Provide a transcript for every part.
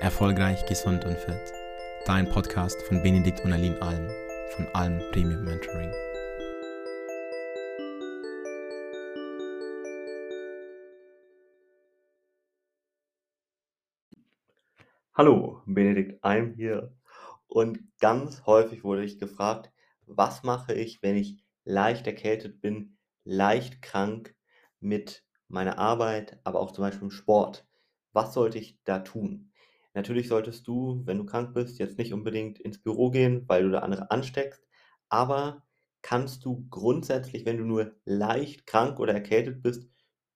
Erfolgreich, gesund und fit. Dein Podcast von Benedikt und Aline Alm von Alm Premium Mentoring. Hallo, Benedikt Alm hier. Und ganz häufig wurde ich gefragt, was mache ich, wenn ich leicht erkältet bin, leicht krank mit meiner Arbeit, aber auch zum Beispiel im Sport. Was sollte ich da tun? Natürlich solltest du, wenn du krank bist, jetzt nicht unbedingt ins Büro gehen, weil du da andere ansteckst, aber kannst du grundsätzlich, wenn du nur leicht krank oder erkältet bist,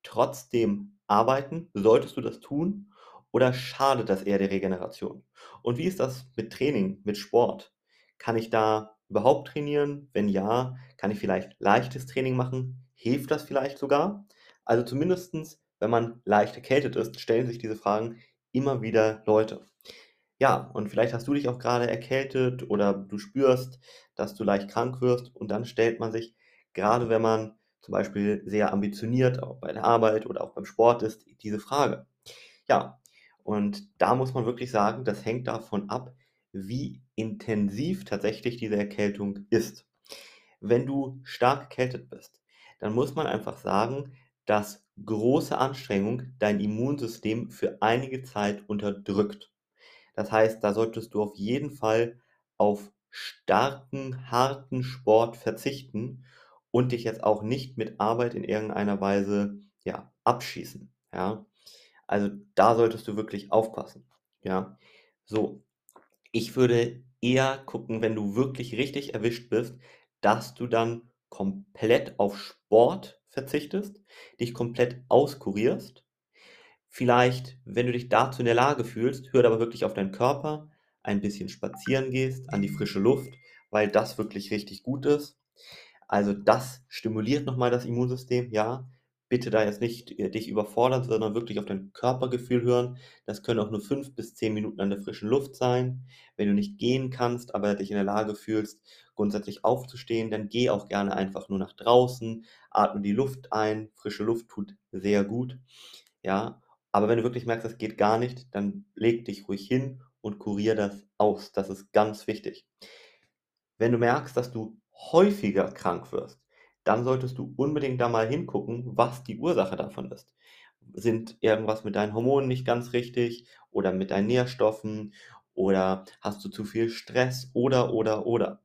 trotzdem arbeiten? Solltest du das tun? Oder schadet das eher der Regeneration? Und wie ist das mit Training, mit Sport? Kann ich da überhaupt trainieren? Wenn ja, kann ich vielleicht leichtes Training machen? Hilft das vielleicht sogar? Also zumindestens, wenn man leicht erkältet ist, stellen sich diese Fragen immer wieder Leute. Ja, und vielleicht hast du dich auch gerade erkältet oder du spürst, dass du leicht krank wirst und dann stellt man sich, gerade wenn man zum Beispiel sehr ambitioniert, auch bei der Arbeit oder auch beim Sport ist, diese Frage. Ja, und da muss man wirklich sagen, das hängt davon ab, wie intensiv tatsächlich diese Erkältung ist. Wenn du stark erkältet bist, dann muss man einfach sagen, dass große Anstrengung dein Immunsystem für einige Zeit unterdrückt. Das heißt, da solltest du auf jeden Fall auf starken, harten Sport verzichten und dich jetzt auch nicht mit Arbeit in irgendeiner Weise ja, abschießen. Ja? Also da solltest du wirklich aufpassen. Ja? So, ich würde eher gucken, wenn du wirklich richtig erwischt bist, dass du dann komplett auf Sport verzichtest, dich komplett auskurierst. Vielleicht, wenn du dich dazu in der Lage fühlst, hör aber wirklich auf deinen Körper, ein bisschen spazieren gehst, an die frische Luft, weil das wirklich richtig gut ist. Also das stimuliert nochmal das Immunsystem, ja bitte da jetzt nicht äh, dich überfordern, sondern wirklich auf dein Körpergefühl hören. Das können auch nur fünf bis zehn Minuten an der frischen Luft sein. Wenn du nicht gehen kannst, aber dich in der Lage fühlst, grundsätzlich aufzustehen, dann geh auch gerne einfach nur nach draußen, atme die Luft ein. Frische Luft tut sehr gut. Ja, aber wenn du wirklich merkst, das geht gar nicht, dann leg dich ruhig hin und kurier das aus. Das ist ganz wichtig. Wenn du merkst, dass du häufiger krank wirst, dann solltest du unbedingt da mal hingucken, was die Ursache davon ist. Sind irgendwas mit deinen Hormonen nicht ganz richtig oder mit deinen Nährstoffen oder hast du zu viel Stress oder oder oder.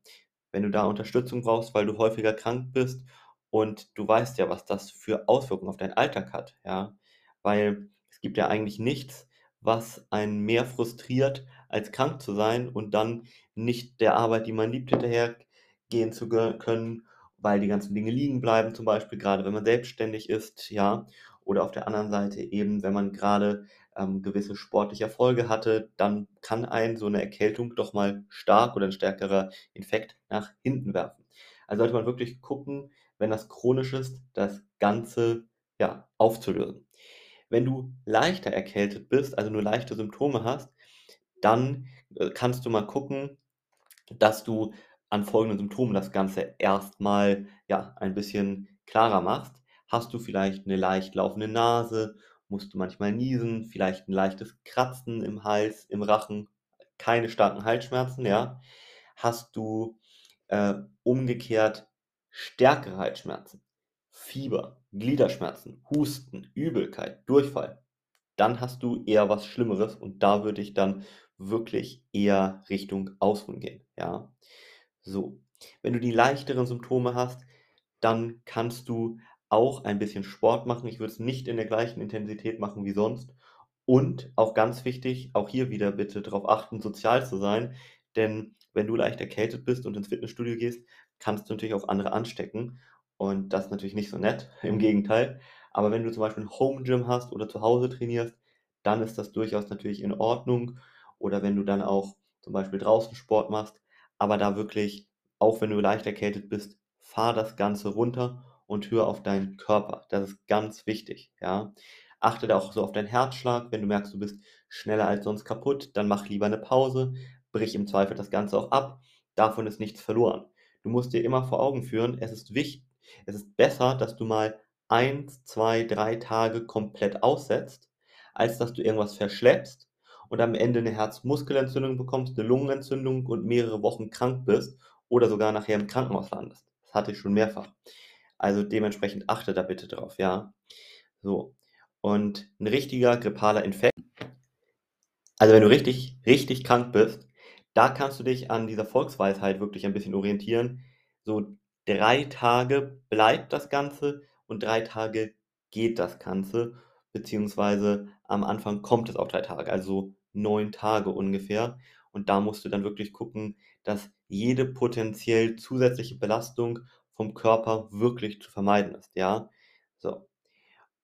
Wenn du da Unterstützung brauchst, weil du häufiger krank bist und du weißt ja, was das für Auswirkungen auf deinen Alltag hat, ja, weil es gibt ja eigentlich nichts, was einen mehr frustriert, als krank zu sein und dann nicht der Arbeit, die man liebt, hinterhergehen zu können weil die ganzen Dinge liegen bleiben, zum Beispiel gerade wenn man selbstständig ist, ja. Oder auf der anderen Seite eben, wenn man gerade ähm, gewisse sportliche Erfolge hatte, dann kann ein so eine Erkältung doch mal stark oder ein stärkerer Infekt nach hinten werfen. Also sollte man wirklich gucken, wenn das chronisch ist, das Ganze ja, aufzulösen. Wenn du leichter erkältet bist, also nur leichte Symptome hast, dann äh, kannst du mal gucken, dass du an folgenden Symptomen das Ganze erstmal ja, ein bisschen klarer machst. Hast du vielleicht eine leicht laufende Nase? Musst du manchmal niesen? Vielleicht ein leichtes Kratzen im Hals, im Rachen? Keine starken Halsschmerzen, ja? Hast du äh, umgekehrt stärkere Halsschmerzen? Fieber, Gliederschmerzen, Husten, Übelkeit, Durchfall? Dann hast du eher was Schlimmeres und da würde ich dann wirklich eher Richtung Ausruhen gehen, ja? So, wenn du die leichteren Symptome hast, dann kannst du auch ein bisschen Sport machen. Ich würde es nicht in der gleichen Intensität machen wie sonst. Und auch ganz wichtig, auch hier wieder bitte darauf achten, sozial zu sein. Denn wenn du leicht erkältet bist und ins Fitnessstudio gehst, kannst du natürlich auch andere anstecken. Und das ist natürlich nicht so nett, im Gegenteil. Aber wenn du zum Beispiel ein Home Gym hast oder zu Hause trainierst, dann ist das durchaus natürlich in Ordnung. Oder wenn du dann auch zum Beispiel draußen Sport machst, aber da wirklich, auch wenn du leicht erkältet bist, fahr das Ganze runter und hör auf deinen Körper. Das ist ganz wichtig, ja. Achte da auch so auf deinen Herzschlag. Wenn du merkst, du bist schneller als sonst kaputt, dann mach lieber eine Pause. Brich im Zweifel das Ganze auch ab. Davon ist nichts verloren. Du musst dir immer vor Augen führen, es ist wichtig, es ist besser, dass du mal eins, zwei, drei Tage komplett aussetzt, als dass du irgendwas verschleppst und am Ende eine Herzmuskelentzündung bekommst, eine Lungenentzündung und mehrere Wochen krank bist oder sogar nachher im Krankenhaus landest. Das hatte ich schon mehrfach. Also dementsprechend achte da bitte drauf, ja. So. Und ein richtiger grippaler Infekt. Also wenn du richtig, richtig krank bist, da kannst du dich an dieser Volksweisheit wirklich ein bisschen orientieren. So drei Tage bleibt das Ganze und drei Tage geht das Ganze, beziehungsweise am Anfang kommt es auch drei Tage, also neun Tage ungefähr. Und da musst du dann wirklich gucken, dass jede potenziell zusätzliche Belastung vom Körper wirklich zu vermeiden ist, ja. So.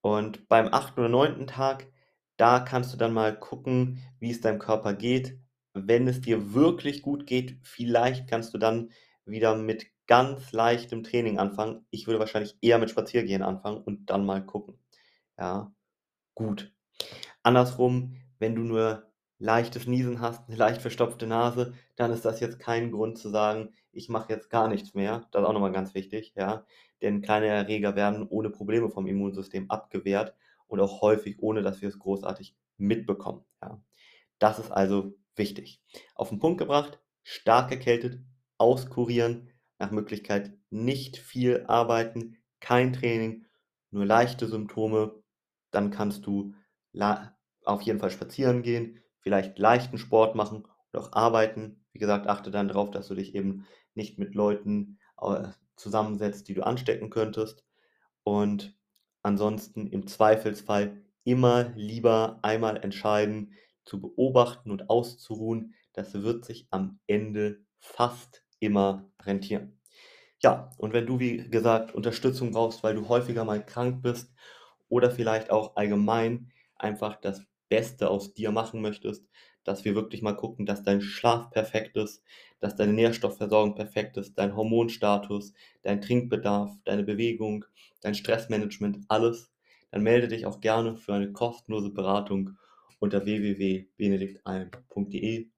Und beim achten oder neunten Tag, da kannst du dann mal gucken, wie es deinem Körper geht. Wenn es dir wirklich gut geht, vielleicht kannst du dann wieder mit ganz leichtem Training anfangen. Ich würde wahrscheinlich eher mit Spaziergehen anfangen und dann mal gucken. Ja, gut. Andersrum, wenn du nur leichtes Niesen hast, eine leicht verstopfte Nase, dann ist das jetzt kein Grund zu sagen, ich mache jetzt gar nichts mehr. Das ist auch nochmal ganz wichtig, ja. Denn kleine Erreger werden ohne Probleme vom Immunsystem abgewehrt und auch häufig ohne, dass wir es großartig mitbekommen. Ja. Das ist also wichtig. Auf den Punkt gebracht, stark erkältet, auskurieren, nach Möglichkeit nicht viel arbeiten, kein Training, nur leichte Symptome, dann kannst du auf jeden Fall spazieren gehen, vielleicht leichten Sport machen und auch arbeiten. Wie gesagt, achte dann darauf, dass du dich eben nicht mit Leuten zusammensetzt, die du anstecken könntest. Und ansonsten im Zweifelsfall immer lieber einmal entscheiden, zu beobachten und auszuruhen. Das wird sich am Ende fast immer rentieren. Ja, und wenn du, wie gesagt, Unterstützung brauchst, weil du häufiger mal krank bist oder vielleicht auch allgemein einfach das Beste aus dir machen möchtest, dass wir wirklich mal gucken, dass dein Schlaf perfekt ist, dass deine Nährstoffversorgung perfekt ist, dein Hormonstatus, dein Trinkbedarf, deine Bewegung, dein Stressmanagement, alles, dann melde dich auch gerne für eine kostenlose Beratung unter www.benediktalm.de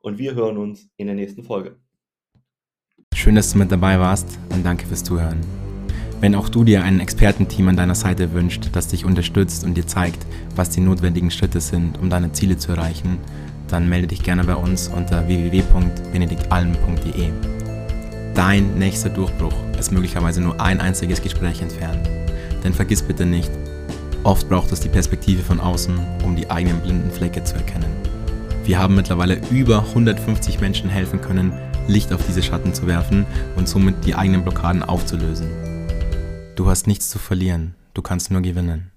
und wir hören uns in der nächsten Folge. Schön, dass du mit dabei warst und danke fürs Zuhören. Wenn auch du dir ein Expertenteam an deiner Seite wünscht, das dich unterstützt und dir zeigt, was die notwendigen Schritte sind, um deine Ziele zu erreichen, dann melde dich gerne bei uns unter www.benediktalm.de. Dein nächster Durchbruch ist möglicherweise nur ein einziges Gespräch entfernt. Denn vergiss bitte nicht, oft braucht es die Perspektive von außen, um die eigenen blinden Flecke zu erkennen. Wir haben mittlerweile über 150 Menschen helfen können, Licht auf diese Schatten zu werfen und somit die eigenen Blockaden aufzulösen. Du hast nichts zu verlieren, du kannst nur gewinnen.